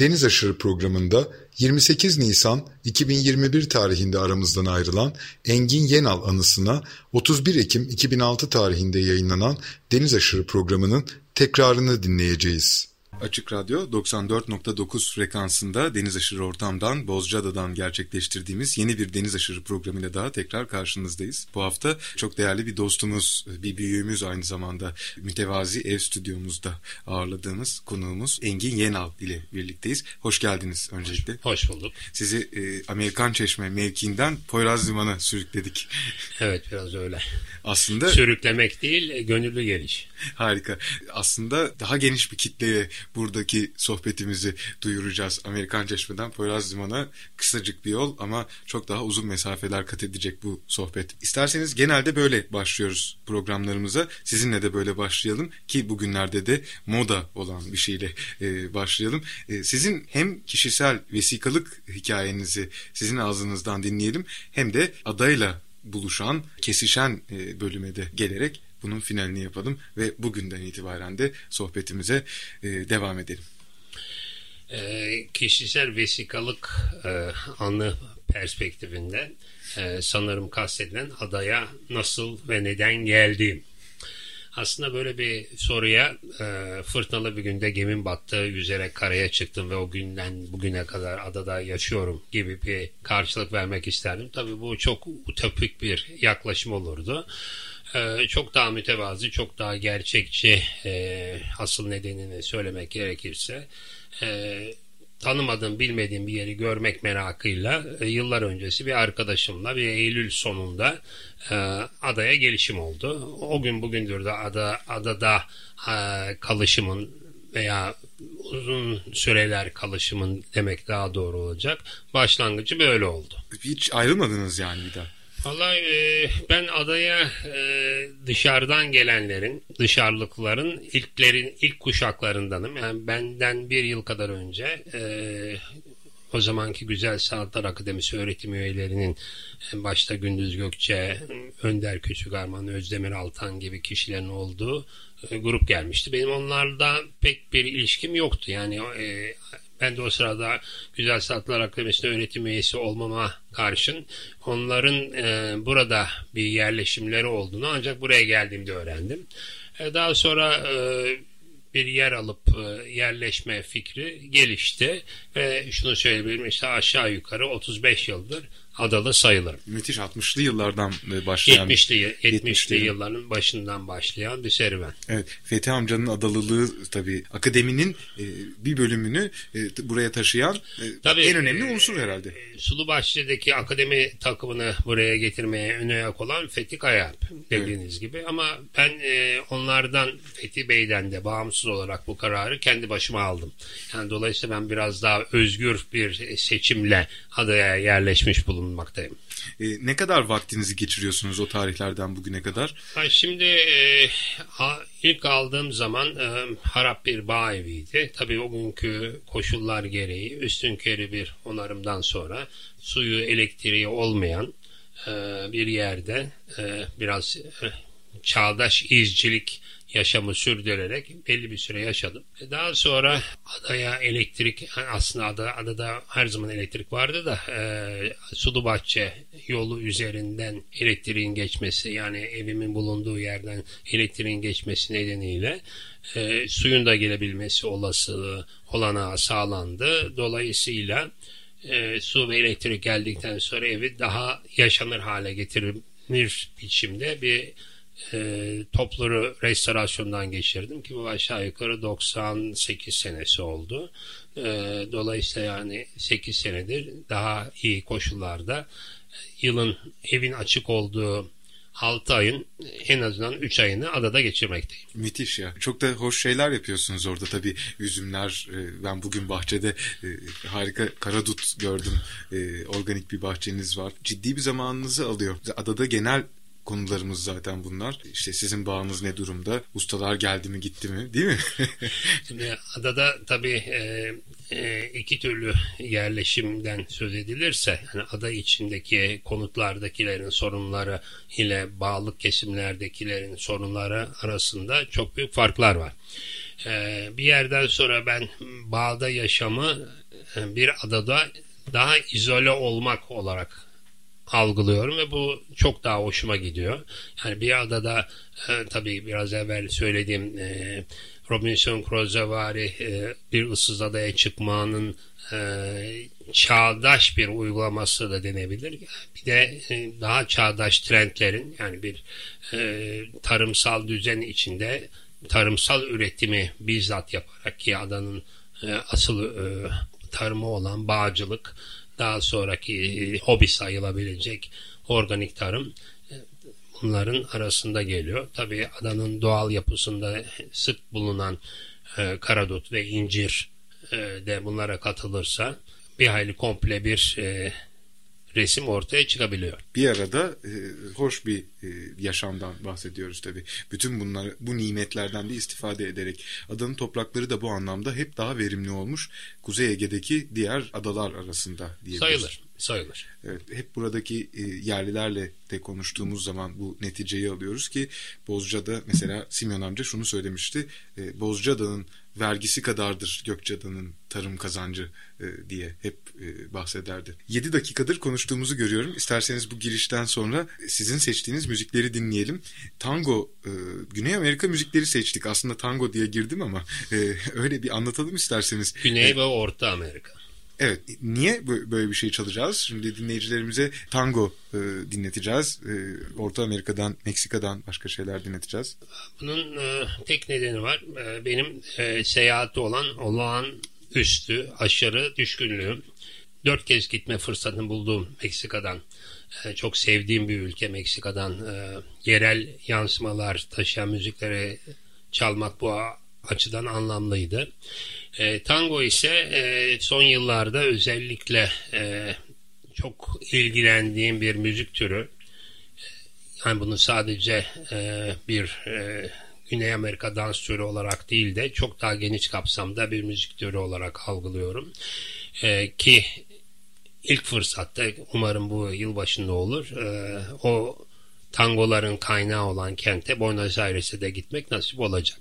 Deniz Aşırı programında 28 Nisan 2021 tarihinde aramızdan ayrılan Engin Yenal anısına 31 Ekim 2006 tarihinde yayınlanan Deniz Aşırı programının tekrarını dinleyeceğiz. Açık Radyo 94.9 frekansında Deniz Aşırı Ortam'dan Bozcaada'dan gerçekleştirdiğimiz yeni bir Deniz Aşırı programıyla daha tekrar karşınızdayız. Bu hafta çok değerli bir dostumuz, bir büyüğümüz aynı zamanda mütevazi ev stüdyomuzda ağırladığımız konuğumuz Engin Yenal ile birlikteyiz. Hoş geldiniz öncelikle. Hoş bulduk. Sizi e, Amerikan Çeşme mevkiinden Poyraz Liman'a sürükledik. Evet biraz öyle. Aslında Sürüklemek değil, gönüllü geliş. Harika. Aslında daha geniş bir kitleye buradaki sohbetimizi duyuracağız. Amerikan Çeşme'den Poyraz Liman'a kısacık bir yol ama çok daha uzun mesafeler kat edecek bu sohbet. İsterseniz genelde böyle başlıyoruz programlarımıza. Sizinle de böyle başlayalım ki bugünlerde de moda olan bir şeyle e, başlayalım. E, sizin hem kişisel vesikalık hikayenizi sizin ağzınızdan dinleyelim hem de adayla buluşan, kesişen e, bölüme de gelerek bunun finalini yapalım ve bugünden itibaren de sohbetimize e, devam edelim. E, kişisel vesikalık e, anı perspektifinden e, sanırım kastedilen adaya nasıl ve neden geldiğim. Aslında böyle bir soruya e, fırtınalı bir günde gemim battı, yüzerek karaya çıktım ve o günden bugüne kadar adada yaşıyorum gibi bir karşılık vermek isterdim. Tabii bu çok utopik bir yaklaşım olurdu. Ee, çok daha mütevazi, çok daha gerçekçi e, asıl nedenini söylemek gerekirse e, tanımadığım, bilmediğim bir yeri görmek merakıyla e, yıllar öncesi bir arkadaşımla bir Eylül sonunda e, adaya gelişim oldu. O gün bugündür de ada, adada e, kalışımın veya uzun süreler kalışımın demek daha doğru olacak. Başlangıcı böyle oldu. Hiç ayrılmadınız yani bir daha. Vallahi e, ben adaya e, dışarıdan gelenlerin, dışarılıkların ilklerin ilk kuşaklarındanım. Yani benden bir yıl kadar önce e, o zamanki Güzel Sanatlar Akademisi öğretim üyelerinin başta Gündüz Gökçe, Önder Küçükarman, Özdemir Altan gibi kişilerin olduğu e, grup gelmişti. Benim onlarla pek bir ilişkim yoktu. Yani e, ben de o sırada Güzel Sanatlar Akademisi'nde öğretim üyesi olmama karşın onların e, burada bir yerleşimleri olduğunu ancak buraya geldiğimde öğrendim. E, daha sonra e, bir yer alıp e, yerleşme fikri gelişti ve şunu söyleyebilirim işte aşağı yukarı 35 yıldır adalı sayılır. Müthiş 60'lı yıllardan e, başlayan. 70'li, 70'li, 70'li yılların başından başlayan bir serüven. Evet. Fethi amcanın adalılığı tabii akademinin e, bir bölümünü e, buraya taşıyan e, tabii, en önemli unsur herhalde. E, Sulubaşlı'daki akademi takımını buraya getirmeye ön ayak olan Fethi Kayalp dediğiniz evet. gibi ama ben e, onlardan Fethi Bey'den de bağımsız olarak bu kararı kendi başıma aldım. Yani dolayısıyla ben biraz daha özgür bir seçimle adaya yerleşmiş bulundum bulunmaktayım. E, ne kadar vaktinizi geçiriyorsunuz o tarihlerden bugüne kadar? Ha, şimdi e, ilk aldığım zaman e, harap bir bağ eviydi. Tabii o günkü koşullar gereği üstünkörü bir onarımdan sonra suyu elektriği olmayan e, bir yerde e, biraz e, çağdaş izcilik yaşamı sürdürerek belli bir süre yaşadım. E, daha sonra adaya elektrik aslında ada, adada her zaman elektrik vardı da e, Sulu Bahçe yolu üzerinden elektriğin geçmesi yani evimin bulunduğu yerden elektriğin geçmesi nedeniyle e, suyun da gelebilmesi olasılığı olanağı sağlandı. Dolayısıyla e, su ve elektrik geldikten sonra evi daha yaşanır hale getirir biçimde bir e, topları restorasyondan geçirdim ki bu aşağı yukarı 98 senesi oldu. E, dolayısıyla yani 8 senedir daha iyi koşullarda yılın evin açık olduğu 6 ayın en azından 3 ayını adada geçirmekteyim. Müthiş ya. Çok da hoş şeyler yapıyorsunuz orada tabii. Üzümler, e, ben bugün bahçede e, harika karadut gördüm. E, organik bir bahçeniz var. Ciddi bir zamanınızı alıyor. Adada genel konularımız zaten bunlar. İşte sizin bağınız ne durumda? Ustalar geldi mi gitti mi değil mi? Şimdi adada tabii e, e, iki türlü yerleşimden söz edilirse yani ada içindeki konutlardakilerin sorunları ile bağlık kesimlerdekilerin sorunları arasında çok büyük farklar var. E, bir yerden sonra ben bağda yaşamı e, bir adada daha izole olmak olarak algılıyorum ve bu çok daha hoşuma gidiyor. Yani bir adada e, tabii biraz evvel söylediğim e, Robinson Crusoe'vari e, bir ıssız adaya çıkmanın e, çağdaş bir uygulaması da denebilir. Bir de e, daha çağdaş trendlerin yani bir e, tarımsal düzen içinde tarımsal üretimi bizzat yaparak ki adanın e, asıl e, tarımı olan bağcılık daha sonraki e, hobi sayılabilecek organik tarım e, bunların arasında geliyor. Tabii adanın doğal yapısında sık bulunan e, karadut ve incir de bunlara katılırsa bir hayli komple bir e, resim ortaya çıkabiliyor. Bir arada e, hoş bir e, yaşamdan bahsediyoruz tabii. Bütün bunlar bu nimetlerden de istifade ederek adanın toprakları da bu anlamda hep daha verimli olmuş. Kuzey Ege'deki diğer adalar arasında diyebiliriz. Sayılır, sayılır. Evet, hep buradaki e, yerlilerle de konuştuğumuz zaman bu neticeyi alıyoruz ki Bozca'da mesela Simyon amca şunu söylemişti. E, Bozcaada'nın vergisi kadardır Gökçeada'nın tarım kazancı e, diye hep e, bahsederdi. 7 dakikadır konuştuğumuzu görüyorum. İsterseniz bu girişten sonra sizin seçtiğiniz müzikleri dinleyelim. Tango, e, Güney Amerika müzikleri seçtik. Aslında tango diye girdim ama e, öyle bir anlatalım isterseniz. Güney ve Orta Amerika. Evet, niye böyle bir şey çalacağız? Şimdi dinleyicilerimize tango e, dinleteceğiz. E, Orta Amerika'dan, Meksika'dan başka şeyler dinleteceğiz. Bunun e, tek nedeni var. E, benim e, seyahati olan olağan üstü, aşırı düşkünlüğüm. Dört kez gitme fırsatını bulduğum Meksika'dan. E, çok sevdiğim bir ülke Meksika'dan. E, yerel yansımalar taşıyan müzikleri çalmak bu açıdan anlamlıydı. E, tango ise e, son yıllarda özellikle e, çok ilgilendiğim bir müzik türü. Yani bunu sadece e, bir e, Güney Amerika dans türü olarak değil de çok daha geniş kapsamda bir müzik türü olarak algılıyorum. E, ki ilk fırsatta umarım bu yıl başında olur. E, o tangoların kaynağı olan kente Buenos Aires'e de gitmek nasip olacak.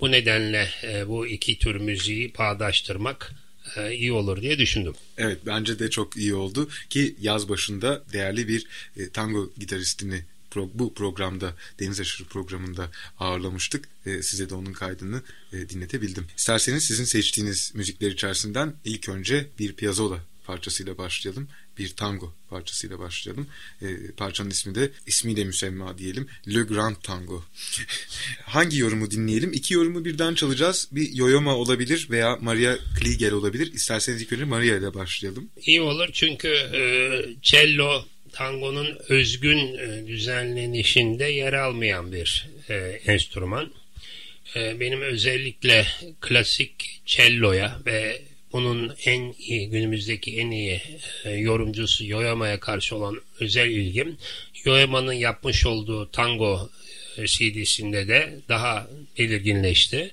Bu nedenle e, bu iki tür müziği bağdaştırmak e, iyi olur diye düşündüm. Evet bence de çok iyi oldu ki yaz başında değerli bir e, tango gitaristini pro, bu programda Deniz Aşırı programında ağırlamıştık. E, size de onun kaydını e, dinletebildim. İsterseniz sizin seçtiğiniz müzikler içerisinden ilk önce bir Piazzolla parçasıyla başlayalım. Bir tango parçasıyla başlayalım. E, parçanın ismi de ismiyle müsemma diyelim. Le Grand Tango. Hangi yorumu dinleyelim? İki yorumu birden çalacağız. Bir Yoyoma olabilir veya Maria Kliegel olabilir. İsterseniz ilk önce Maria ile başlayalım. İyi olur çünkü e, cello tangonun özgün e, düzenlenişinde yer almayan bir e, enstrüman. E, benim özellikle klasik celloya ve bunun en iyi günümüzdeki en iyi e, yorumcusu Yoyama'ya karşı olan özel ilgim Yoyama'nın yapmış olduğu tango e, CD'sinde de daha belirginleşti.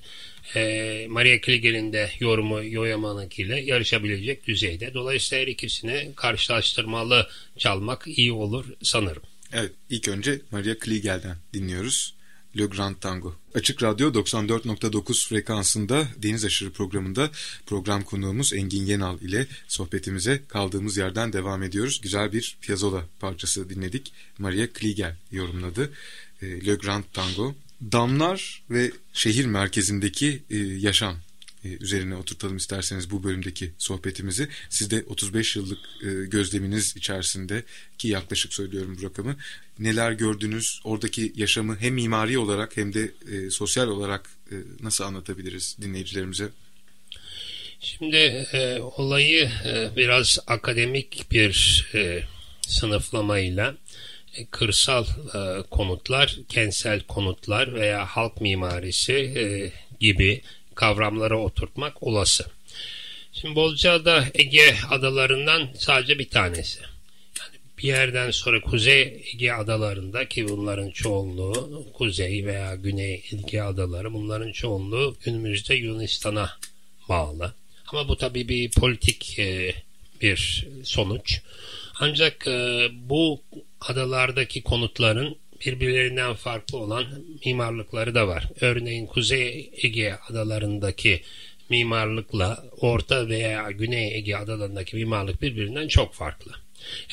E, Maria Klieger'in de yorumu Yoyama'nınkiyle yarışabilecek düzeyde. Dolayısıyla her ikisini karşılaştırmalı çalmak iyi olur sanırım. Evet ilk önce Maria Klieger'den dinliyoruz. Le Grand Tango. Açık Radyo 94.9 frekansında Deniz Aşırı programında program konuğumuz Engin Yenal ile sohbetimize kaldığımız yerden devam ediyoruz. Güzel bir Piazzolla parçası dinledik. Maria Kliegel yorumladı. Le Grand Tango. Damlar ve şehir merkezindeki yaşam e, üzerine oturtalım isterseniz bu bölümdeki sohbetimizi. Siz de 35 yıllık e, gözleminiz içerisinde ki yaklaşık söylüyorum bu rakamı. Neler gördünüz? Oradaki yaşamı hem mimari olarak hem de e, sosyal olarak nasıl anlatabiliriz dinleyicilerimize? Şimdi e, olayı e, biraz akademik bir e, sınıflamayla e, kırsal e, konutlar, kentsel konutlar veya halk mimarisi e, gibi kavramlara oturtmak olası. Şimdi Bozcaada Ege adalarından sadece bir tanesi. Yani bir yerden sonra Kuzey Ege adalarında ki bunların çoğunluğu Kuzey veya Güney Ege adaları bunların çoğunluğu günümüzde Yunanistan'a bağlı. Ama bu tabii bir politik e, bir sonuç. Ancak e, bu adalardaki konutların birbirlerinden farklı olan mimarlıkları da var. Örneğin Kuzey Ege adalarındaki mimarlıkla Orta veya Güney Ege adalarındaki mimarlık birbirinden çok farklı.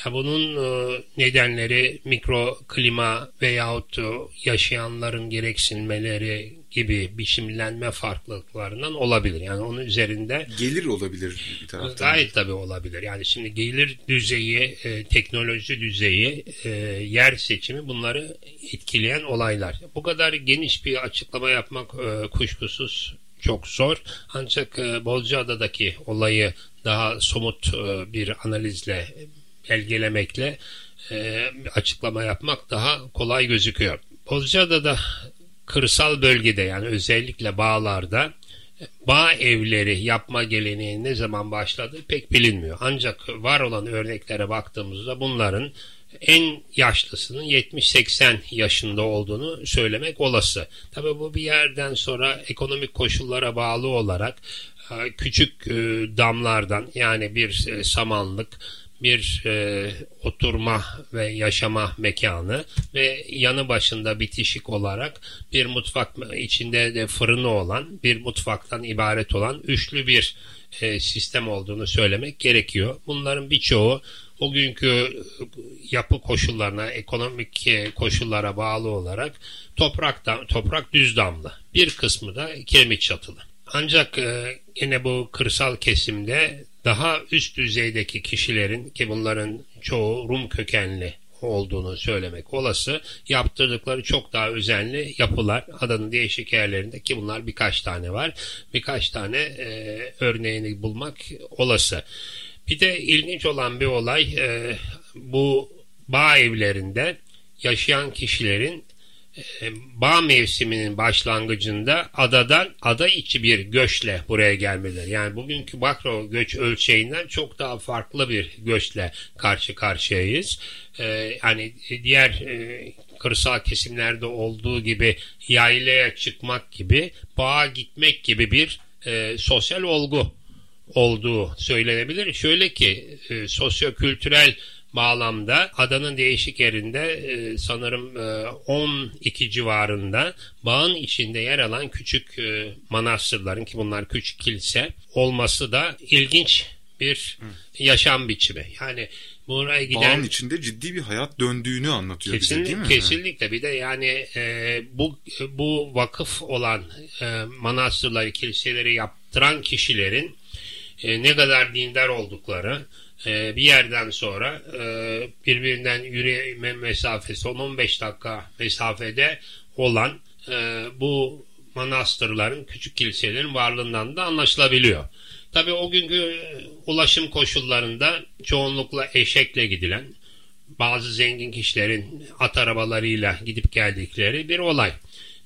Ya bunun e, nedenleri mikro klima veyahut yaşayanların gereksinmeleri gibi biçimlenme farklılıklarından olabilir. Yani onun üzerinde gelir olabilir bir taraftan. Gayet tabii olabilir. Yani şimdi gelir düzeyi, e, teknoloji düzeyi, e, yer seçimi bunları etkileyen olaylar. Bu kadar geniş bir açıklama yapmak e, kuşkusuz çok zor. Ancak e, Bozcaada'daki olayı daha somut e, bir analizle belgelemekle e, açıklama yapmak daha kolay gözüküyor. Bozcaada'da kırsal bölgede yani özellikle bağlarda bağ evleri yapma geleneği ne zaman başladı pek bilinmiyor. Ancak var olan örneklere baktığımızda bunların en yaşlısının 70-80 yaşında olduğunu söylemek olası. Tabi bu bir yerden sonra ekonomik koşullara bağlı olarak e, küçük e, damlardan yani bir e, samanlık bir e, oturma ve yaşama mekanı ve yanı başında bitişik olarak bir mutfak içinde de fırını olan bir mutfaktan ibaret olan üçlü bir e, sistem olduğunu söylemek gerekiyor. Bunların birçoğu o günkü yapı koşullarına, ekonomik e, koşullara bağlı olarak topraktan, toprak düz damlı. Bir kısmı da kiremit çatılı. Ancak e, yine bu kırsal kesimde daha üst düzeydeki kişilerin ki bunların çoğu Rum kökenli olduğunu söylemek olası. Yaptırdıkları çok daha özenli yapılar adanın değişik yerlerinde ki bunlar birkaç tane var. Birkaç tane e, örneğini bulmak olası. Bir de ilginç olan bir olay e, bu bağ evlerinde yaşayan kişilerin bağ mevsiminin başlangıcında adadan ada içi bir göçle buraya gelmeleri. Yani bugünkü makro göç ölçeğinden çok daha farklı bir göçle karşı karşıyayız. Ee, yani diğer e, kırsal kesimlerde olduğu gibi yaylaya çıkmak gibi bağa gitmek gibi bir e, sosyal olgu olduğu söylenebilir. Şöyle ki e, sosyo-kültürel bağlamda adanın değişik yerinde e, sanırım e, 12 civarında bağın içinde yer alan küçük e, manastırların ki bunlar küçük kilise olması da ilginç bir yaşam biçimi. Yani buraya giden... Bağın içinde ciddi bir hayat döndüğünü anlatıyor kesinlikle, bize değil mi? Kesinlikle. Bir de yani e, bu bu vakıf olan e, manastırları, kiliseleri yaptıran kişilerin e, ne kadar dindar oldukları, e, bir yerden sonra e, birbirinden yürüme mesafesi 10-15 dakika mesafede olan e, bu manastırların, küçük kiliselerin varlığından da anlaşılabiliyor. Tabi o günkü ulaşım koşullarında çoğunlukla eşekle gidilen, bazı zengin kişilerin at arabalarıyla gidip geldikleri bir olay.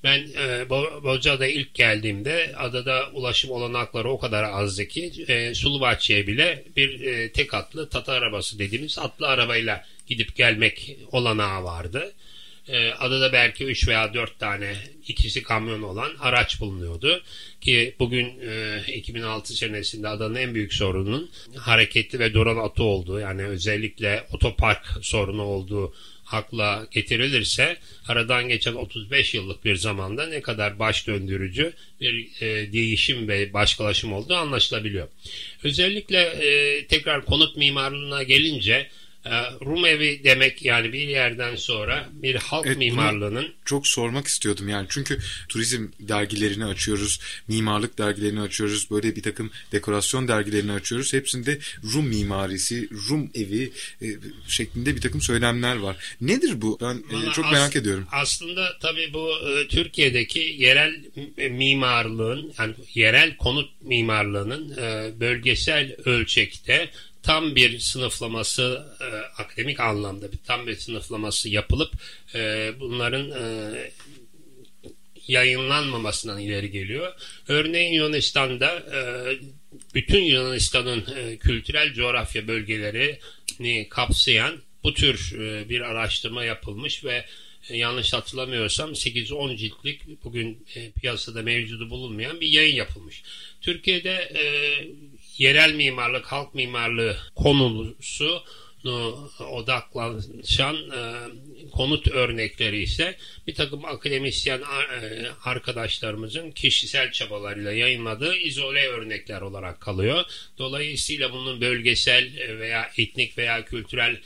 Ben e, Bozcaada ilk geldiğimde adada ulaşım olanakları o kadar azdı ki e, Sulubaçı'ya bile bir e, tek atlı tata arabası dediğimiz atlı arabayla gidip gelmek olanağı vardı. E, adada belki 3 veya 4 tane ikisi kamyon olan araç bulunuyordu. Ki bugün e, 2006 senesinde adanın en büyük sorunun hareketli ve duran atı olduğu yani özellikle otopark sorunu olduğu akla getirilirse aradan geçen 35 yıllık bir zamanda ne kadar baş döndürücü bir e, değişim ve başkalaşım olduğu anlaşılabiliyor. Özellikle e, tekrar konut mimarlığına gelince ee, Rum evi demek yani bir yerden sonra bir halk evet, mimarlığının çok sormak istiyordum yani. Çünkü turizm dergilerini açıyoruz mimarlık dergilerini açıyoruz böyle bir takım dekorasyon dergilerini açıyoruz. Hepsinde Rum mimarisi Rum evi e, şeklinde bir takım söylemler var. Nedir bu? Ben e, çok merak ediyorum. aslında tabii bu e, Türkiye'deki yerel mimarlığın yani yerel konut mimarlığının bölgesel ölçekte tam bir sınıflaması e, akademik anlamda bir tam bir sınıflaması yapılıp e, bunların e, yayınlanmamasından ileri geliyor. Örneğin Yunanistan'da e, bütün Yunanistan'ın e, kültürel coğrafya bölgelerini kapsayan bu tür e, bir araştırma yapılmış ve e, yanlış hatırlamıyorsam 8-10 ciltlik bugün e, piyasada mevcudu bulunmayan bir yayın yapılmış. Türkiye'de e, yerel mimarlık, halk mimarlığı konusu odaklaşan e, konut örnekleri ise bir takım akademisyen e, arkadaşlarımızın kişisel çabalarıyla yayınladığı izole örnekler olarak kalıyor. Dolayısıyla bunun bölgesel veya etnik veya kültürel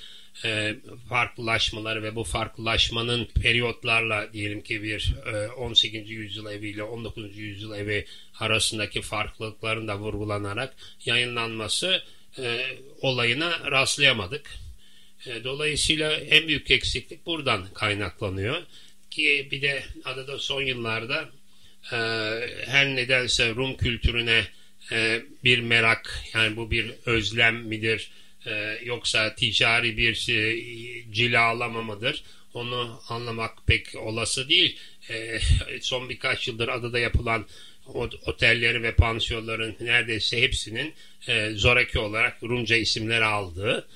e, farklılaşmaları ve bu farklılaşmanın periyotlarla diyelim ki bir e, 18. yüzyıl evi ile 19. yüzyıl evi arasındaki farklılıkların da vurgulanarak yayınlanması e, olayına rastlayamadık. E, dolayısıyla en büyük eksiklik buradan kaynaklanıyor. Ki bir de adada son yıllarda e, her nedense Rum kültürüne e, bir merak yani bu bir özlem midir e, yoksa ticari bir e, cilalama mıdır onu anlamak pek olası değil. E, son birkaç yıldır adada yapılan otelleri ve pansiyonların neredeyse hepsinin e, zoraki olarak Rumca isimler aldığı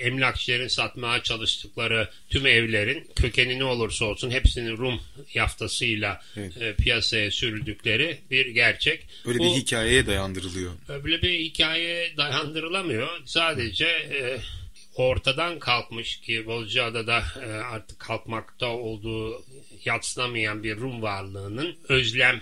emlakçıların satmaya çalıştıkları tüm evlerin kökeni ne olursa olsun hepsinin Rum yaftasıyla evet. e, piyasaya sürüldükleri bir gerçek. Öyle Bu, bir hikayeye dayandırılıyor. Öyle bir hikayeye dayandırılamıyor. Sadece e, ortadan kalkmış ki Bozcaada'da e, artık kalkmakta olduğu yatsınamayan bir Rum varlığının özlem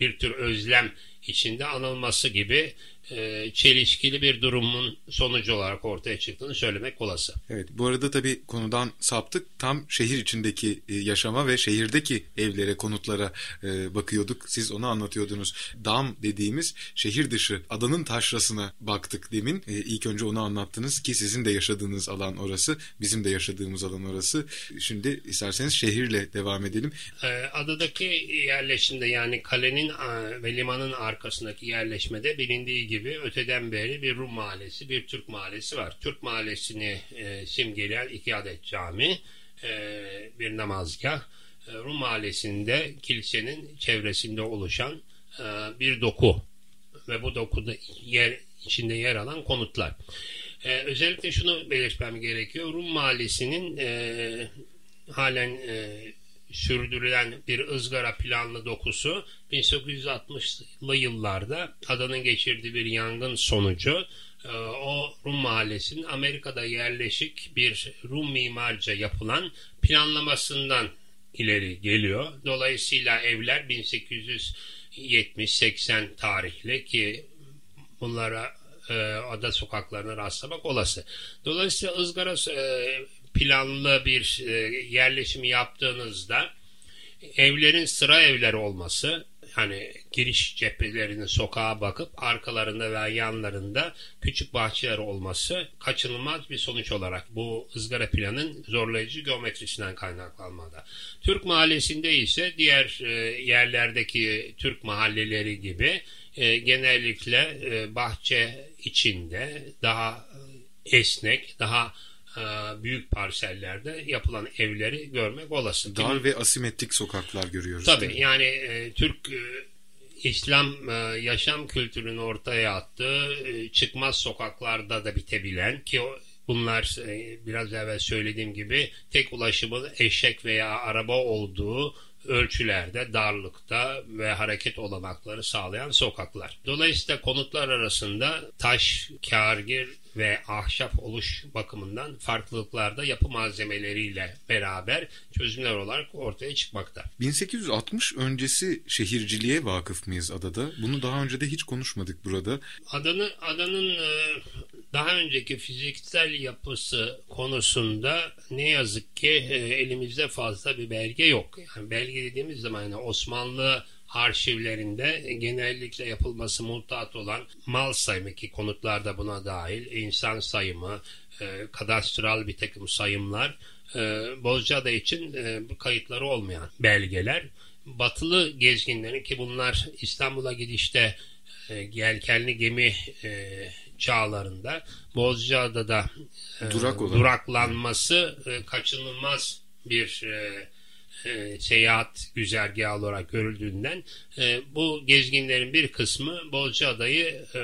bir tür özlem içinde anılması gibi e, çelişkili bir durumun sonucu olarak ortaya çıktığını söylemek olası. Evet bu arada tabii konudan saptık. Tam şehir içindeki e, yaşama ve şehirdeki evlere, konutlara e, bakıyorduk. Siz onu anlatıyordunuz. Dam dediğimiz şehir dışı adanın taşrasına baktık demin. E, ilk önce onu anlattınız ki sizin de yaşadığınız alan orası. Bizim de yaşadığımız alan orası. Şimdi isterseniz şehirle devam edelim. Adadaki yerleşimde yani kalenin ve limanın arkasındaki yerleşmede bilindiği gibi gibi öteden beri bir Rum mahallesi, bir Türk mahallesi var. Türk mahallesini e, simgeleyen iki adet cami, e, bir namazgah. E, Rum mahallesinde kilisenin çevresinde oluşan e, bir doku ve bu dokuda yer içinde yer alan konutlar. E, özellikle şunu belirtmem gerekiyor. Rum mahallesinin e, halen e, sürdürülen bir ızgara planlı dokusu 1860'lı yıllarda adanın geçirdiği bir yangın sonucu e, o Rum mahallesinin Amerika'da yerleşik bir Rum mimarca yapılan planlamasından ileri geliyor. Dolayısıyla evler 1870-80 tarihli ki bunlara e, ada sokaklarına rastlamak olası. Dolayısıyla ızgara e, planlı bir e, yerleşimi yaptığınızda evlerin sıra evleri olması hani giriş cephelerinin sokağa bakıp arkalarında veya yanlarında küçük bahçeler olması kaçınılmaz bir sonuç olarak bu ızgara planın zorlayıcı geometrisinden kaynaklanmada. Türk mahallesinde ise diğer e, yerlerdeki Türk mahalleleri gibi e, genellikle bahçe içinde daha esnek, daha büyük parsellerde yapılan evleri görmek olası. Dar ve asimetrik sokaklar görüyoruz. Tabii yani e, Türk e, İslam e, yaşam kültürünü ortaya attığı e, çıkmaz sokaklarda da bitebilen ki o, bunlar e, biraz evvel söylediğim gibi tek ulaşımın eşek veya araba olduğu ölçülerde, darlıkta ve hareket olanakları sağlayan sokaklar. Dolayısıyla konutlar arasında taş, kârgir ve ahşap oluş bakımından farklılıklarda yapı malzemeleriyle beraber çözümler olarak ortaya çıkmakta. 1860 öncesi şehirciliğe vakıf mıyız adada? Bunu daha önce de hiç konuşmadık burada. Adanın, adanın e, daha önceki fiziksel yapısı konusunda ne yazık ki e, elimizde fazla bir belge yok. Yani belge dediğimiz zaman yani Osmanlı arşivlerinde genellikle yapılması muhtat olan mal sayımı ki konutlarda buna dahil insan sayımı, e, kadastral bir takım sayımlar e, Bozcaada için e, kayıtları olmayan belgeler. Batılı gezginlerin ki bunlar İstanbul'a gidişte e, gemi çağlarında. Bozcaada'da e, Durak duraklanması e, kaçınılmaz bir e, e, seyahat güzergahı olarak görüldüğünden e, bu gezginlerin bir kısmı Bozcaada'yı e,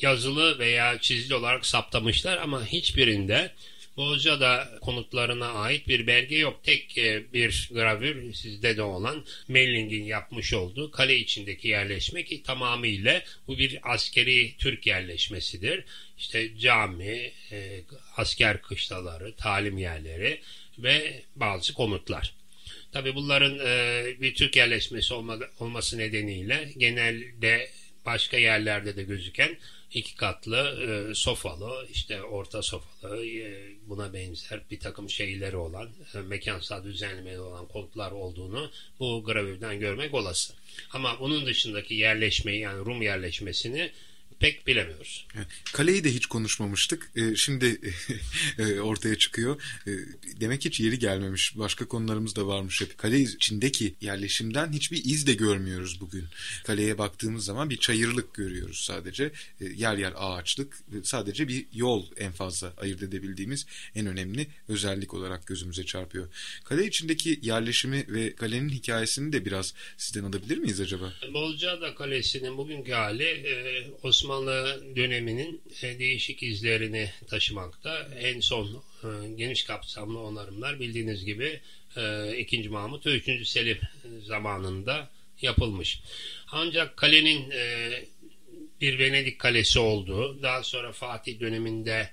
yazılı veya çizili olarak saptamışlar ama hiçbirinde Bozcaada konutlarına ait bir belge yok. Tek e, bir gravür sizde de olan Melling'in yapmış olduğu kale içindeki yerleşme ki tamamıyla bu bir askeri Türk yerleşmesidir. İşte cami, e, asker kışlaları, talim yerleri ve bazı konutlar. Tabi bunların e, bir Türk yerleşmesi olma, olması nedeniyle genelde başka yerlerde de gözüken iki katlı e, sofalı işte orta sofalı e, buna benzer bir takım şeyleri olan e, mekansal düzenlemeli olan konutlar olduğunu bu gravürden görmek olası. Ama bunun dışındaki yerleşmeyi yani Rum yerleşmesini pek bilemiyoruz. Kaleyi de hiç konuşmamıştık. E, şimdi e, ortaya çıkıyor. E, demek hiç yeri gelmemiş. Başka konularımız da varmış hep. Kale içindeki yerleşimden hiçbir iz de görmüyoruz bugün. Kaleye baktığımız zaman bir çayırlık görüyoruz sadece. E, yer yer ağaçlık. Sadece bir yol en fazla ayırt edebildiğimiz en önemli özellik olarak gözümüze çarpıyor. Kale içindeki yerleşimi ve kalenin hikayesini de biraz sizden alabilir miyiz acaba? Bozcaada Kalesi'nin bugünkü hali e, Osmanlı Osmanlı döneminin e, değişik izlerini taşımakta. En son e, geniş kapsamlı onarımlar bildiğiniz gibi 2. E, Mahmut ve 3. Selim zamanında yapılmış. Ancak kalenin bir Venedik kalesi olduğu, daha sonra Fatih döneminde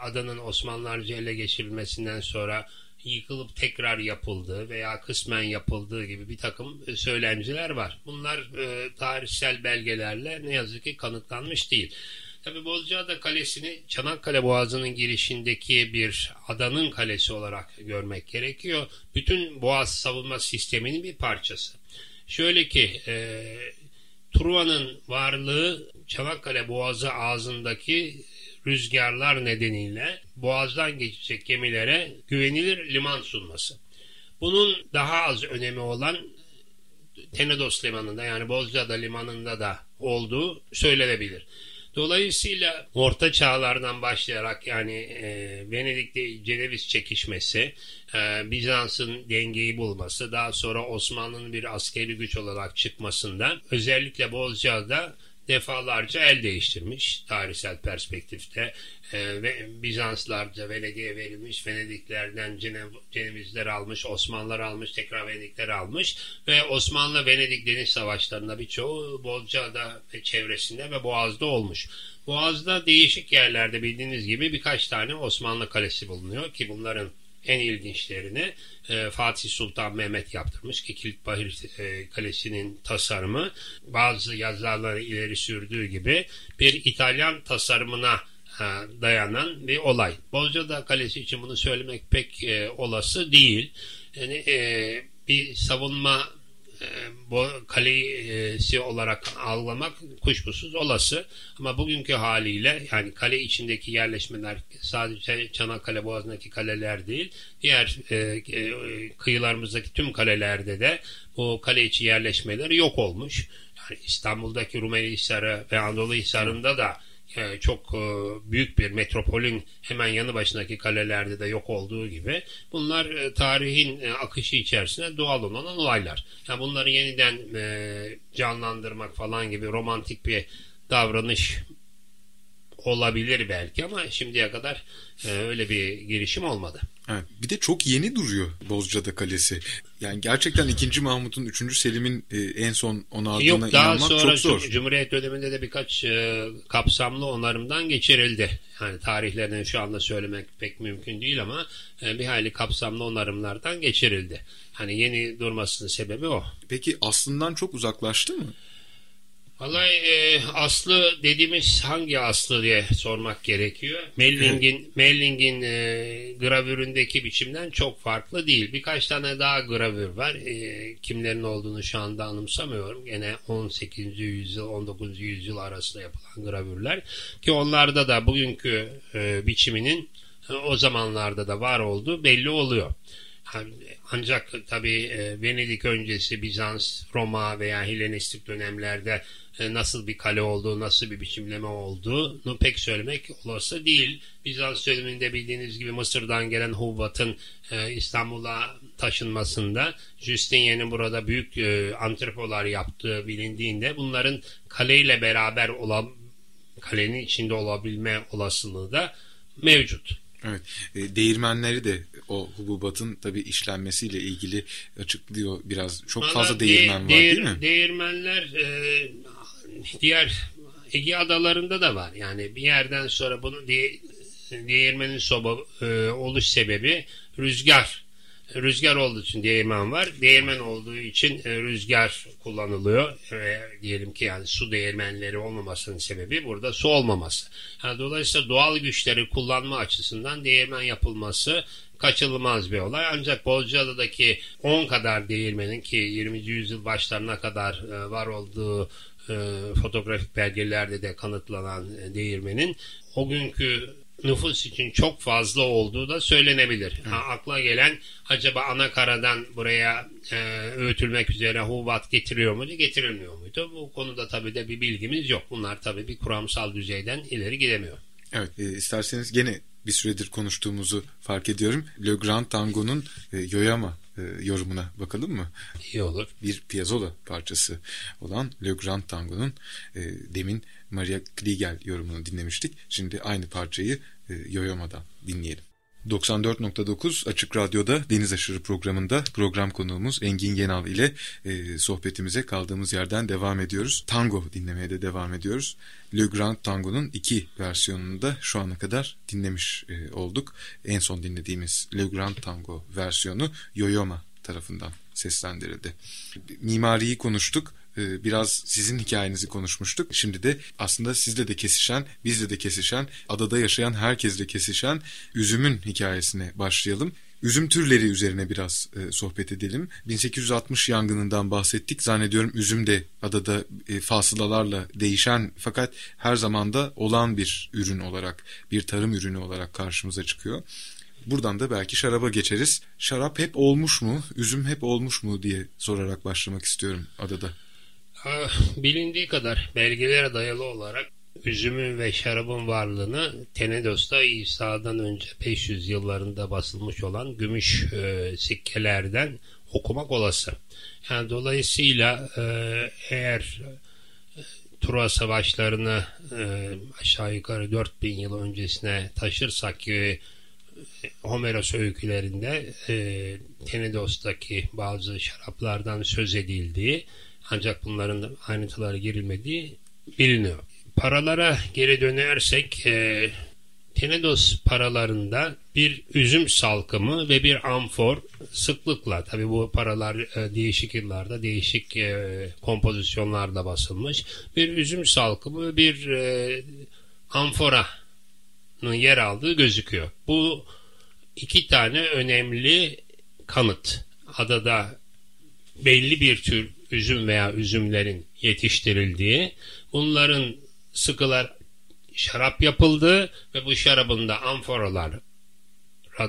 adanın Osmanlılarca ele geçirilmesinden sonra yıkılıp tekrar yapıldığı veya kısmen yapıldığı gibi bir takım e, söylentiler var. Bunlar e, tarihsel belgelerle ne yazık ki kanıtlanmış değil. Tabi Bozcaada Kalesi'ni Çanakkale Boğazı'nın girişindeki bir adanın kalesi olarak görmek gerekiyor. Bütün boğaz savunma sisteminin bir parçası. Şöyle ki e, Truva'nın varlığı Çanakkale Boğazı ağzındaki rüzgarlar nedeniyle boğazdan geçecek gemilere güvenilir liman sunması. Bunun daha az önemi olan Tenedos limanında yani Bozcaada limanında da olduğu söylenebilir. Dolayısıyla orta çağlardan başlayarak yani e, Venedik'te Ceneviz çekişmesi, e, Bizans'ın dengeyi bulması, daha sonra Osmanlı'nın bir askeri güç olarak çıkmasından özellikle Bozcaada defalarca el değiştirmiş tarihsel perspektifte e, ve Bizanslarca Venedik'e verilmiş Venediklerden Cenev, Cenevizler almış Osmanlılar almış tekrar Venedikler almış ve Osmanlı Venedik deniz savaşlarında birçoğu Bozcaada ve çevresinde ve Boğaz'da olmuş. Boğaz'da değişik yerlerde bildiğiniz gibi birkaç tane Osmanlı kalesi bulunuyor ki bunların en ilginçlerini e, Fatih Sultan Mehmet yaptırmış ki Kilitbahir e, Kalesi'nin tasarımı bazı yazarları ileri sürdüğü gibi bir İtalyan tasarımına e, dayanan bir olay. Bozcaada Kalesi için bunu söylemek pek e, olası değil. Yani e, bir savunma kalesi olarak algılamak kuşkusuz olası. Ama bugünkü haliyle yani kale içindeki yerleşmeler sadece Çanakkale Boğazı'ndaki kaleler değil, diğer e, e, kıyılarımızdaki tüm kalelerde de bu kale içi yerleşmeler yok olmuş. Yani İstanbul'daki Rumeli Hisarı ve Anadolu Hisarı'nda da e, çok e, büyük bir metropolün hemen yanı başındaki kalelerde de yok olduğu gibi bunlar e, tarihin akışı içerisinde doğal olan olaylar. Yani bunları yeniden canlandırmak falan gibi romantik bir davranış olabilir belki ama şimdiye kadar öyle bir girişim olmadı. Evet, bir de çok yeni duruyor Bozcaada Kalesi. Yani gerçekten 2. Mahmut'un 3. Selim'in e, en son onardığına Yok, daha inanmak sonra çok zor. Cumhuriyet döneminde de birkaç e, kapsamlı onarımdan geçirildi. Yani tarihlerini şu anda söylemek pek mümkün değil ama e, bir hayli kapsamlı onarımlardan geçirildi. Hani yeni durmasının sebebi o. Peki aslından çok uzaklaştı mı? Vallahi e, aslı dediğimiz hangi aslı diye sormak gerekiyor. Melling'in Melling'in e, gravüründeki biçimden çok farklı değil. Birkaç tane daha gravür var. E, kimlerin olduğunu şu anda anımsamıyorum. Gene 18. yüzyıl 19. yüzyıl arasında yapılan gravürler ki onlarda da bugünkü e, biçiminin e, o zamanlarda da var olduğu belli oluyor. Ancak tabii e, Venedik öncesi Bizans, Roma veya Helenistik dönemlerde e, nasıl bir kale olduğu, nasıl bir biçimleme olduğunu pek söylemek olası değil. Bizans döneminde bildiğiniz gibi Mısır'dan gelen Huvvat'ın e, İstanbul'a taşınmasında Justinian'ın burada büyük antrepolar yaptığı bilindiğinde bunların kaleyle beraber olan kalenin içinde olabilme olasılığı da mevcut. Evet, e, değirmenleri de o hububatın tabii işlenmesiyle ilgili açıklıyor biraz. Çok Valla fazla değirmen de, var değil mi? Değirmenler e, diğer Ege adalarında da var. Yani bir yerden sonra bunun de, değirmenin soba e, oluş sebebi rüzgar rüzgar olduğu için değirmen var. Değirmen olduğu için e, rüzgar kullanılıyor. E, diyelim ki yani su değirmenleri olmamasının sebebi burada su olmaması. Yani dolayısıyla doğal güçleri kullanma açısından değirmen yapılması kaçınılmaz bir olay. Ancak Bozcaada'daki 10 kadar değirmenin ki 20. yüzyıl başlarına kadar e, var olduğu e, fotoğrafik belgelerde de kanıtlanan e, değirmenin o günkü nüfus için çok fazla olduğu da söylenebilir. Ha, akla gelen acaba ana karadan buraya e, öğütülmek üzere huvat getiriyor muydu, getirilmiyor muydu? Bu konuda tabii de bir bilgimiz yok. Bunlar tabii bir kuramsal düzeyden ileri gidemiyor. Evet, e, isterseniz gene bir süredir konuştuğumuzu fark ediyorum. Le Grand Tango'nun e, Yoyama e, yorumuna bakalım mı? İyi olur. Bir Piazzolla parçası olan Le Grand Tango'nun e, demin Maria Kliegel yorumunu dinlemiştik. Şimdi aynı parçayı e, Yoyoma'dan dinleyelim. 94.9 Açık Radyo'da Deniz Aşırı programında program konuğumuz Engin Genal ile e, sohbetimize kaldığımız yerden devam ediyoruz. Tango dinlemeye de devam ediyoruz. Le Grand Tango'nun iki versiyonunu da şu ana kadar dinlemiş e, olduk. En son dinlediğimiz Le Grand Tango versiyonu Yoyoma tarafından seslendirildi. Mimariyi konuştuk. Ee, biraz sizin hikayenizi konuşmuştuk. Şimdi de aslında sizle de kesişen, bizle de kesişen, adada yaşayan herkesle kesişen üzümün hikayesine başlayalım. Üzüm türleri üzerine biraz e, sohbet edelim. 1860 yangınından bahsettik. Zannediyorum üzüm de adada e, fasılalarla değişen fakat her zamanda olan bir ürün olarak, bir tarım ürünü olarak karşımıza çıkıyor. Buradan da belki şaraba geçeriz. Şarap hep olmuş mu, üzüm hep olmuş mu diye sorarak başlamak istiyorum adada. Ah, bilindiği kadar belgelere dayalı olarak üzümün ve şarabın varlığını Tenedos'ta İsa'dan önce 500 yıllarında basılmış olan gümüş e, sikkelerden okumak olası. Yani dolayısıyla e, eğer e, Tura savaşlarını e, aşağı yukarı 4000 yıl öncesine taşırsak ki e, Homeros öykülerinde e, Tenedos'taki bazı şaraplardan söz edildiği ancak bunların ayrıntılara girilmediği biliniyor. Paralara geri dönersek e, Tenedos paralarında bir üzüm salkımı ve bir amfor sıklıkla tabi bu paralar e, değişik yıllarda değişik e, kompozisyonlarda basılmış bir üzüm salkımı bir e, amforanın yer aldığı gözüküyor. Bu iki tane önemli kanıt. Adada belli bir tür üzüm veya üzümlerin yetiştirildiği, bunların sıkılar şarap yapıldığı ve bu şarabın da amforalara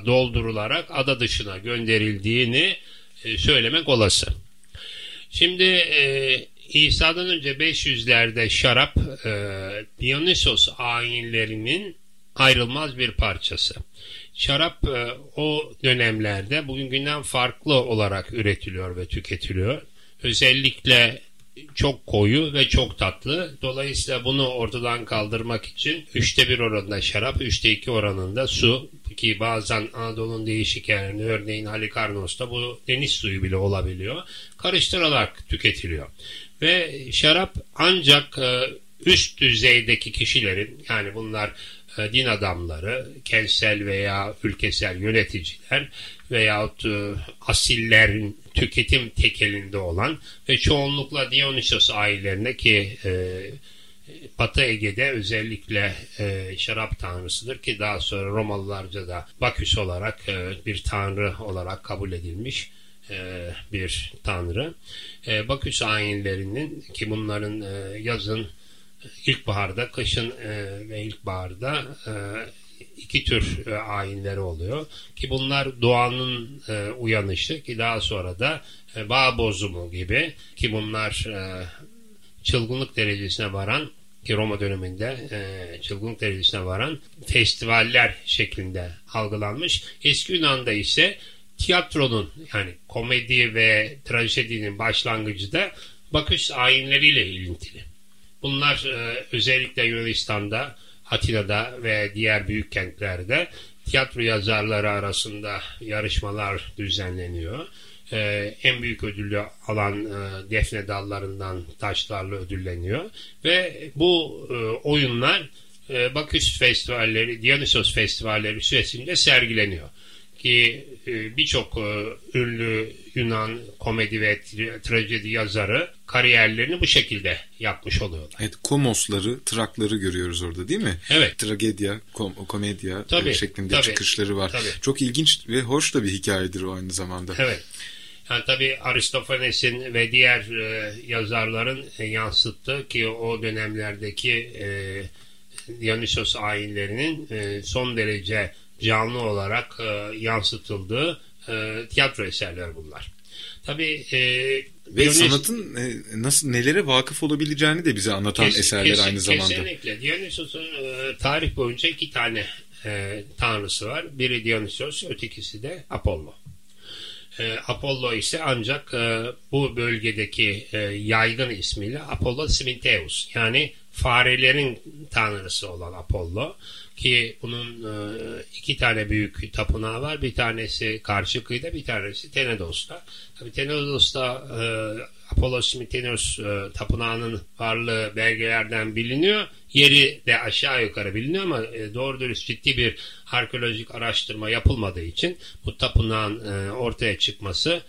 doldurularak ada dışına gönderildiğini e, söylemek olası. Şimdi e, İsa'dan önce 500'lerde şarap e, Dionysos ayinlerinin ayrılmaz bir parçası. Şarap e, o dönemlerde bugünkünden farklı olarak üretiliyor ve tüketiliyor. Özellikle çok koyu ve çok tatlı. Dolayısıyla bunu ortadan kaldırmak için üçte bir oranında şarap, üçte iki oranında su ki bazen Anadolu'nun değişik yerlerinde örneğin Halikarnos'ta bu deniz suyu bile olabiliyor. Karıştırılarak tüketiliyor. Ve şarap ancak e, üst düzeydeki kişilerin yani bunlar e, din adamları, kentsel veya ülkesel yöneticiler veyahut e, asillerin tüketim tekelinde olan ve çoğunlukla Dionysos ailelerine ki e, Batı Ege'de özellikle e, şarap tanrısıdır ki daha sonra Romalılarca da Baküs olarak e, bir tanrı olarak kabul edilmiş e, bir tanrı. E, Baküs ayinlerinin ki bunların e, yazın ilkbaharda, kışın e, ve ilkbaharda e, iki tür e, ayinleri oluyor ki bunlar doğanın e, uyanışı ki daha sonra da e, bağ bozumu gibi ki bunlar e, çılgınlık derecesine varan ki Roma döneminde e, çılgınlık derecesine varan festivaller şeklinde algılanmış. Eski Yunan'da ise tiyatronun yani komedi ve trajedinin başlangıcı da bakış ayinleriyle ilintili. Bunlar e, özellikle Yunanistan'da, Atina'da ve diğer büyük kentlerde tiyatro yazarları arasında yarışmalar düzenleniyor. Ee, en büyük ödülü alan e, defne dallarından taşlarla ödülleniyor. Ve bu e, oyunlar e, Baküs festivalleri, Dionysos festivalleri süresince sergileniyor ki e, birçok e, ünlü Yunan komedi ve trajedi yazarı kariyerlerini bu şekilde yapmış oluyorlar. Evet, komosları, trakları görüyoruz orada değil mi? Evet. Tragedya, kom komedya tabii, şeklinde tabii, çıkışları var. Tabii. Çok ilginç ve hoş da bir hikayedir o aynı zamanda. Evet. Yani tabii Aristofanes'in ve diğer e, yazarların e, yansıttığı ki o dönemlerdeki e, Dionysos ayinlerinin e, son derece canlı olarak e, yansıtıldığı e, tiyatro eserler bunlar. Tabii e, ve Dionys... sanatın e, nasıl nelere vakıf olabileceğini de bize anlatan Kes, eserler kesin, aynı zamanda. Kesinlikle. Dionysos'un e, tarih boyunca iki tane e, tanrısı var. Biri Dionysos, ötekisi de Apollo. E, Apollo ise ancak e, bu bölgedeki e, yaygın ismiyle Apollo Smintheus yani farelerin tanrısı olan Apollo ki bunun e, iki tane büyük tapınağı var. Bir tanesi karşı kıyıda bir tanesi Tenedos'ta. Tabii Tenedos'ta e, Apollo Smithenus e, tapınağının varlığı belgelerden biliniyor. Yeri de aşağı yukarı biliniyor ama doğru dürüst ciddi bir arkeolojik araştırma yapılmadığı için bu tapınağın ortaya çıkması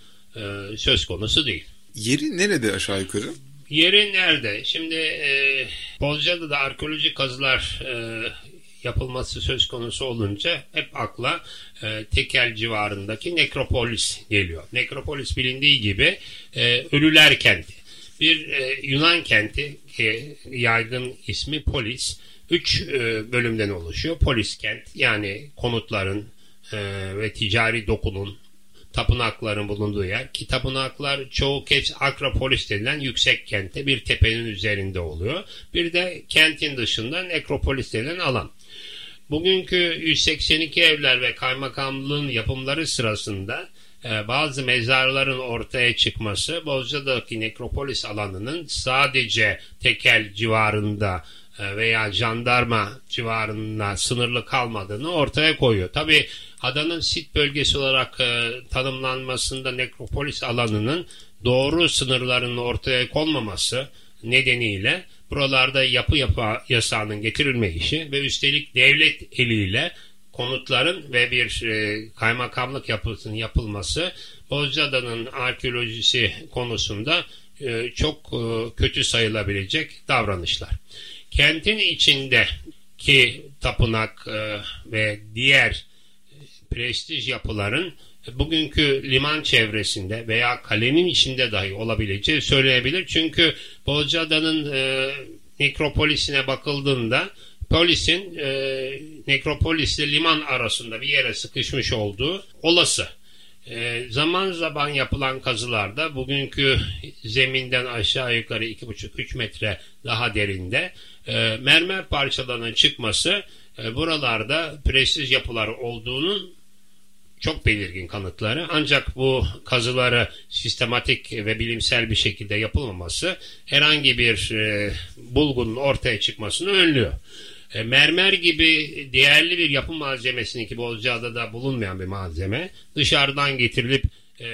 söz konusu değil. Yeri nerede aşağı yukarı? Yeri nerede? Şimdi e, Bozcaada'da arkeolojik kazılar e, yapılması söz konusu olunca hep akla e, Tekel civarındaki nekropolis geliyor. Nekropolis bilindiği gibi e, ölüler kenti. Bir e, Yunan kenti ki yaygın ismi polis. Üç e, bölümden oluşuyor. Polis kent yani konutların e, ve ticari dokunun tapınakların bulunduğu yer ki tapınaklar çoğu kez Akropolis denilen yüksek kentte bir tepenin üzerinde oluyor. Bir de kentin dışında Nekropolis denilen alan. Bugünkü 182 evler ve kaymakamlığın yapımları sırasında e, bazı mezarların ortaya çıkması Bozcaada'daki nekropolis alanının sadece tekel civarında e, veya jandarma civarında sınırlı kalmadığını ortaya koyuyor. Tabi adanın sit bölgesi olarak e, tanımlanmasında nekropolis alanının doğru sınırlarının ortaya konmaması nedeniyle buralarda yapı yapı yasağının getirilmeyişi ve üstelik devlet eliyle konutların ve bir e, kaymakamlık yapısının yapılması Bozcaada'nın arkeolojisi konusunda e, çok e, kötü sayılabilecek davranışlar. Kentin içinde ki tapınak e, ve diğer e, prestij yapıların bugünkü liman çevresinde veya kalenin içinde dahi olabileceği söylenebilir. Çünkü Bozcaada'nın e, nekropolisine bakıldığında polisin e, nekropolisle liman arasında bir yere sıkışmış olduğu olası. E, zaman zaman yapılan kazılarda bugünkü zeminden aşağı yukarı 2,5-3 metre daha derinde e, mermer parçalarının çıkması e, buralarda prestij yapılar olduğunun çok belirgin kanıtları ancak bu kazıları sistematik ve bilimsel bir şekilde yapılmaması herhangi bir e, bulgunun ortaya çıkmasını önlüyor. E, mermer gibi değerli bir yapı malzemesinin ki Bozcaada'da bulunmayan bir malzeme dışarıdan getirilip e,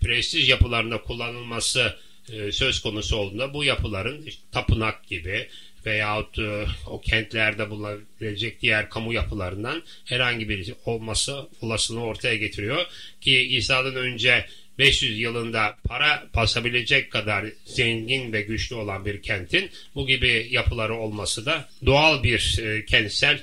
prestij yapılarında kullanılması e, söz konusu olduğunda bu yapıların işte, tapınak gibi veyahut e, o kentlerde bulunabilecek diğer kamu yapılarından herhangi bir olması olasılığı ortaya getiriyor. Ki İsa'dan önce 500 yılında para basabilecek kadar zengin ve güçlü olan bir kentin bu gibi yapıları olması da doğal bir e, kentsel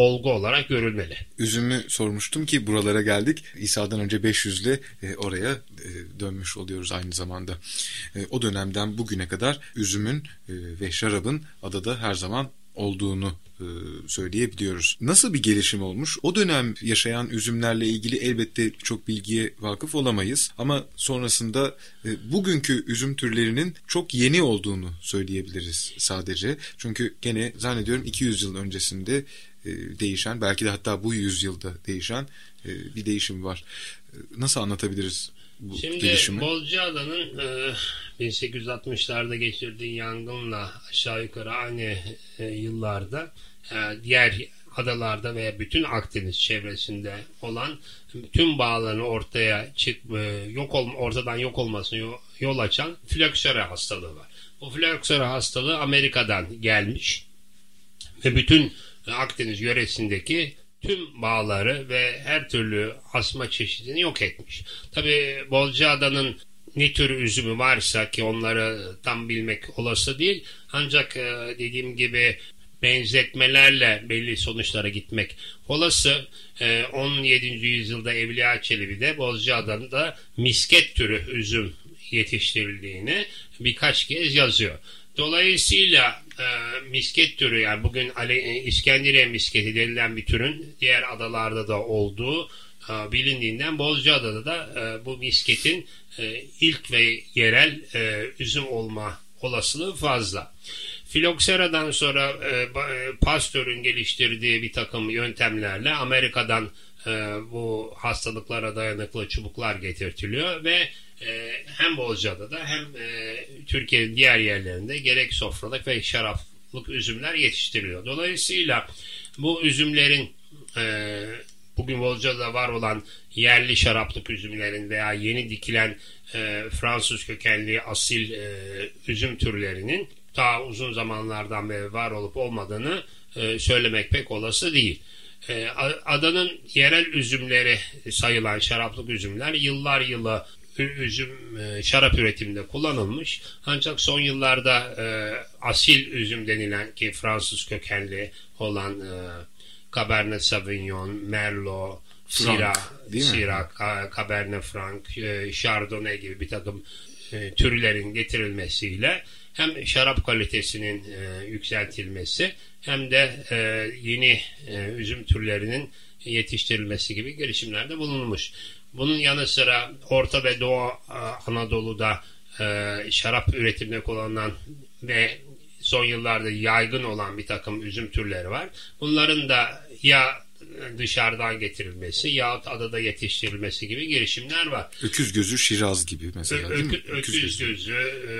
olgu olarak görülmeli. Üzümü sormuştum ki buralara geldik. İsa'dan önce 500'le e, oraya e, dönmüş oluyoruz aynı zamanda. E, o dönemden bugüne kadar üzümün e, ve şarabın adada her zaman olduğunu söyleyebiliyoruz. Nasıl bir gelişim olmuş? O dönem yaşayan üzümlerle ilgili elbette çok bilgiye vakıf olamayız ama sonrasında bugünkü üzüm türlerinin çok yeni olduğunu söyleyebiliriz sadece. Çünkü gene zannediyorum 200 yıl öncesinde değişen belki de hatta bu yüzyılda değişen e, bir değişim var. E, nasıl anlatabiliriz bu Şimdi gelişimi? Bozcaada'nın e, 1860'larda geçirdiği yangınla aşağı yukarı aynı e, yıllarda e, diğer adalarda veya bütün Akdeniz çevresinde olan tüm bağların ortaya çık e, yok ol, ortadan yok olmasını yol, yol açan floksera hastalığı var. Bu floksera hastalığı Amerika'dan gelmiş ve bütün Akdeniz yöresindeki tüm bağları ve her türlü asma çeşidini yok etmiş. Tabi Bolcaada'nın ne tür üzümü varsa ki onları tam bilmek olası değil. Ancak e, dediğim gibi benzetmelerle belli sonuçlara gitmek olası. 17. E, yüzyılda Evliya Çelebi'de Bozcaada'da misket türü üzüm yetiştirildiğini birkaç kez yazıyor. Dolayısıyla e, misket türü yani bugün Ale, e, İskenderiye misketi denilen bir türün diğer adalarda da olduğu e, bilindiğinden Bozcaada'da da e, bu misketin e, ilk ve yerel e, üzüm olma olasılığı fazla. Filoksera'dan sonra e, e, Pasteur'ün geliştirdiği bir takım yöntemlerle Amerika'dan e, bu hastalıklara dayanıklı çubuklar getirtiliyor ve e, hem Bozcaada'da hem e, Türkiye'nin diğer yerlerinde gerek sofralık ve şaraplık üzümler yetiştiriliyor. Dolayısıyla bu üzümlerin e, bugün Bozcaada'da var olan yerli şaraplık üzümlerin veya yeni dikilen e, Fransız kökenli asil e, üzüm türlerinin daha uzun zamanlardan beri var olup olmadığını e, söylemek pek olası değil. E, adanın yerel üzümleri sayılan şaraplık üzümler yıllar yılı üzüm e, şarap üretiminde kullanılmış. Ancak son yıllarda e, asil üzüm denilen ki Fransız kökenli olan e, Cabernet Sauvignon, Merlot, Syrah, Syrah, Cabernet Franc, e, Chardonnay gibi bir takım e, türlerin getirilmesiyle hem şarap kalitesinin e, yükseltilmesi hem de e, yeni e, üzüm türlerinin yetiştirilmesi gibi girişimlerde bulunmuş. Bunun yanı sıra Orta ve Doğu e, Anadolu'da e, şarap üretiminde kullanılan ve son yıllarda yaygın olan bir takım üzüm türleri var. Bunların da ya dışarıdan getirilmesi yahut adada yetiştirilmesi gibi girişimler var. Öküz gözü şiraz gibi mesela Ö- ökü, öküz, öküz gözü, gözü e,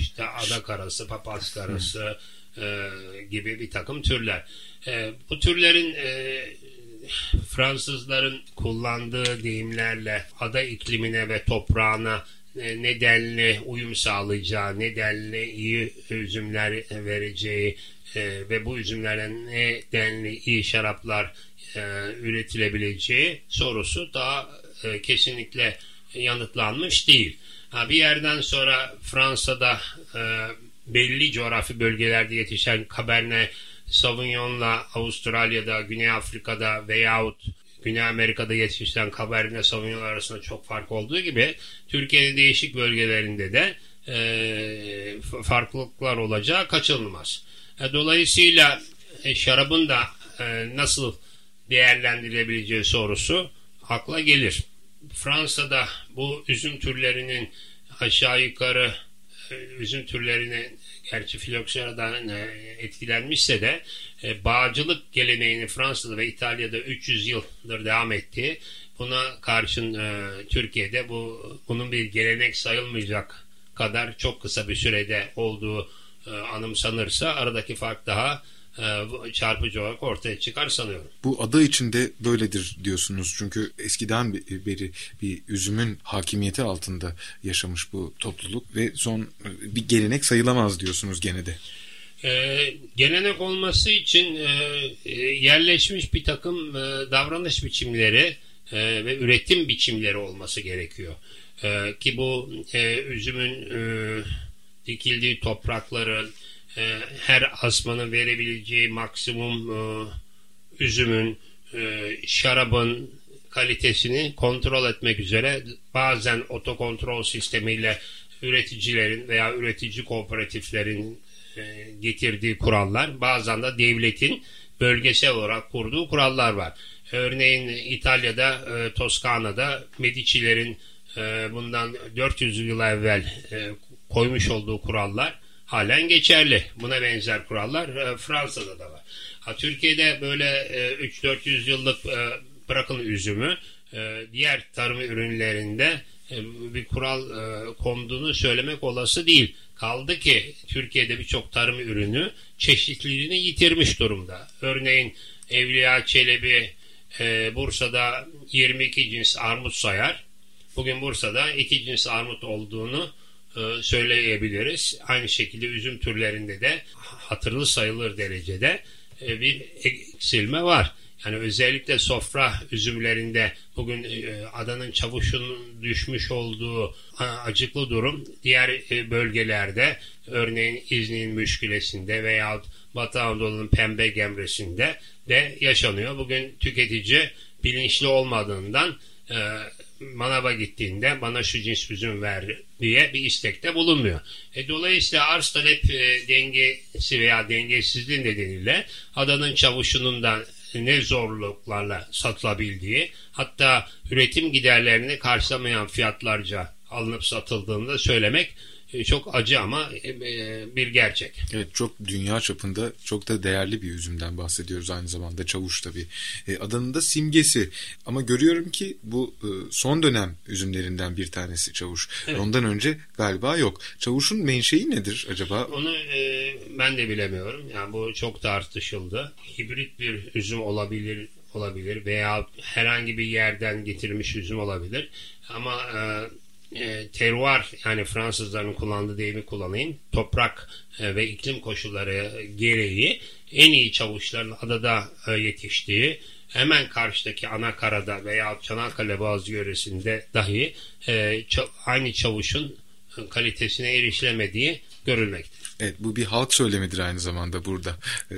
işte ada karası, papaz karası e, gibi bir takım türler. E, bu türlerin e, Fransızların kullandığı deyimlerle ada iklimine ve toprağına e, nedenli uyum sağlayacağı, nedenli iyi üzümler vereceği e, ve bu üzümlerden nedenli iyi şaraplar e, üretilebileceği sorusu daha kesinlikle yanıtlanmış değil. Bir yerden sonra Fransa'da belli coğrafi bölgelerde yetişen Cabernet Sauvignon'la Avustralya'da, Güney Afrika'da veyahut Güney Amerika'da yetişen Cabernet Sauvignon arasında çok fark olduğu gibi Türkiye'nin değişik bölgelerinde de e, farklılıklar olacağı kaçınılmaz. E, dolayısıyla e, şarabın da e, nasıl değerlendirilebileceği sorusu akla gelir. Fransa'da bu üzüm türlerinin aşağı yukarı e, üzüm türlerine gerçi filoksera'dan e, etkilenmişse de e, bağcılık geleneğini Fransa'da ve İtalya'da 300 yıldır devam etti. Buna karşın Türkiye'de bu bunun bir gelenek sayılmayacak kadar çok kısa bir sürede olduğu anımsanırsa aradaki fark daha e, çarpıcı olarak ortaya çıkar sanıyorum. Bu ada içinde böyledir diyorsunuz. Çünkü eskiden beri bir üzümün hakimiyeti altında yaşamış bu topluluk ve son bir gelenek sayılamaz diyorsunuz gene de. Ee, gelenek olması için e, e, yerleşmiş bir takım e, davranış biçimleri e, ve üretim biçimleri olması gerekiyor. E, ki bu e, üzümün e, dikildiği toprakların e, her asmanın verebileceği maksimum e, üzümün, e, şarabın kalitesini kontrol etmek üzere bazen otokontrol sistemiyle üreticilerin veya üretici kooperatiflerin e, getirdiği kurallar bazen de devletin bölgesel olarak kurduğu kurallar var. Örneğin İtalya'da, e, Toskana'da Medici'lerin e, bundan 400 yıl evvel e, koymuş olduğu kurallar halen geçerli. Buna benzer kurallar e, Fransa'da da var. Ha, Türkiye'de böyle e, 3-400 yıllık e, bırakın üzümü e, diğer tarım ürünlerinde e, bir kural e, konduğunu söylemek olası değil. Kaldı ki Türkiye'de birçok tarım ürünü çeşitliliğini yitirmiş durumda. Örneğin Evliya Çelebi e, Bursa'da 22 cins armut sayar. Bugün Bursa'da iki cins armut olduğunu e, söyleyebiliriz. Aynı şekilde üzüm türlerinde de hatırlı sayılır derecede e, bir eksilme var. Yani özellikle sofra üzümlerinde bugün e, adanın çavuşun düşmüş olduğu acıklı durum diğer e, bölgelerde örneğin İznik'in müşkülesinde veya Batı Anadolu'nun pembe gemresinde de yaşanıyor. Bugün tüketici bilinçli olmadığından e, manava gittiğinde bana şu cins üzüm ver diye bir istekte bulunmuyor. E, dolayısıyla arz talep e, dengesi veya dengesizliği nedeniyle adanın çavuşunun da ne zorluklarla satılabildiği hatta üretim giderlerini karşılamayan fiyatlarca alınıp satıldığını da söylemek çok acı ama e, e, bir gerçek. Evet çok dünya çapında çok da değerli bir üzümden bahsediyoruz aynı zamanda çavuş tabii. Adanın da simgesi ama görüyorum ki bu son dönem üzümlerinden bir tanesi çavuş. Evet. Ondan önce galiba yok. Çavuşun menşei nedir acaba? Onu e, ben de bilemiyorum. Yani bu çok tartışıldı. Hibrit bir üzüm olabilir olabilir veya herhangi bir yerden getirilmiş üzüm olabilir. Ama e, e, terroir yani Fransızların kullandığı deyimi kullanayım toprak e, ve iklim koşulları gereği en iyi çavuşların adada e, yetiştiği hemen karşıdaki ana karada veya Çanakkale bazı yöresinde dahi e, aynı çavuşun kalitesine erişilemediği görülmekte. Evet bu bir halk söylemidir aynı zamanda burada. Ee,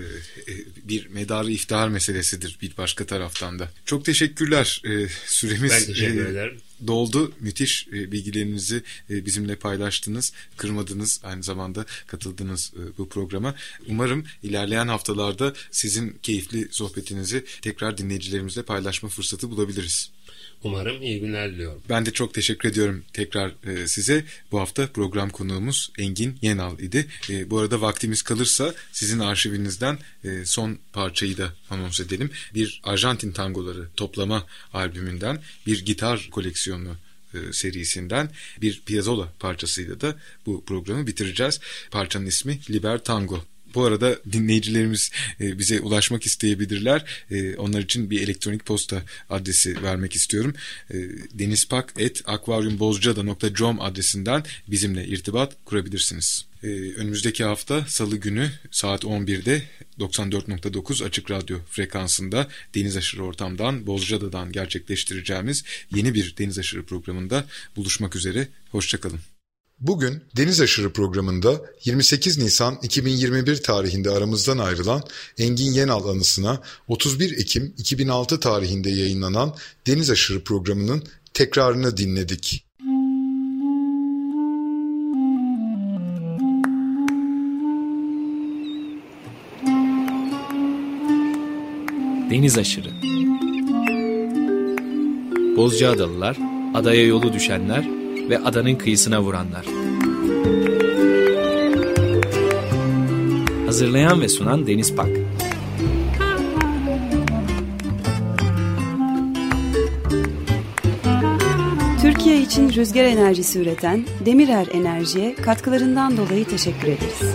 bir medarı iftihar meselesidir bir başka taraftan da. Çok teşekkürler. Ee, süremiz ben teşekkür e, ederim. doldu. Müthiş e, bilgilerinizi e, bizimle paylaştınız. Kırmadınız. Aynı zamanda katıldınız e, bu programa. Umarım ilerleyen haftalarda sizin keyifli sohbetinizi tekrar dinleyicilerimizle paylaşma fırsatı bulabiliriz. Umarım iyi günler diliyorum. Ben de çok teşekkür ediyorum tekrar e, size. Bu hafta program konuğumuz Engin Yenal idi. E, bu arada vaktimiz kalırsa sizin arşivinizden e, son parçayı da anons edelim. Bir Arjantin tangoları toplama albümünden bir gitar koleksiyonu e, serisinden bir Piazzolla parçasıyla da bu programı bitireceğiz. Parçanın ismi Liber Tango. Bu arada dinleyicilerimiz e, bize ulaşmak isteyebilirler. E, onlar için bir elektronik posta adresi vermek istiyorum. E, denizpak.akvaryumbozcada.com adresinden bizimle irtibat kurabilirsiniz. E, önümüzdeki hafta salı günü saat 11'de 94.9 Açık Radyo frekansında Deniz Aşırı Ortam'dan Bozcaada'dan gerçekleştireceğimiz yeni bir Deniz Aşırı programında buluşmak üzere. Hoşçakalın. Bugün Deniz Aşırı programında 28 Nisan 2021 tarihinde aramızdan ayrılan Engin Yenal anısına 31 Ekim 2006 tarihinde yayınlanan Deniz Aşırı programının tekrarını dinledik. Deniz Aşırı Bozcaadalılar, adaya yolu düşenler ve adanın kıyısına vuranlar. Hazırlayan ve sunan Deniz Pak. Türkiye için rüzgar enerjisi üreten Demirer Enerji'ye katkılarından dolayı teşekkür ederiz.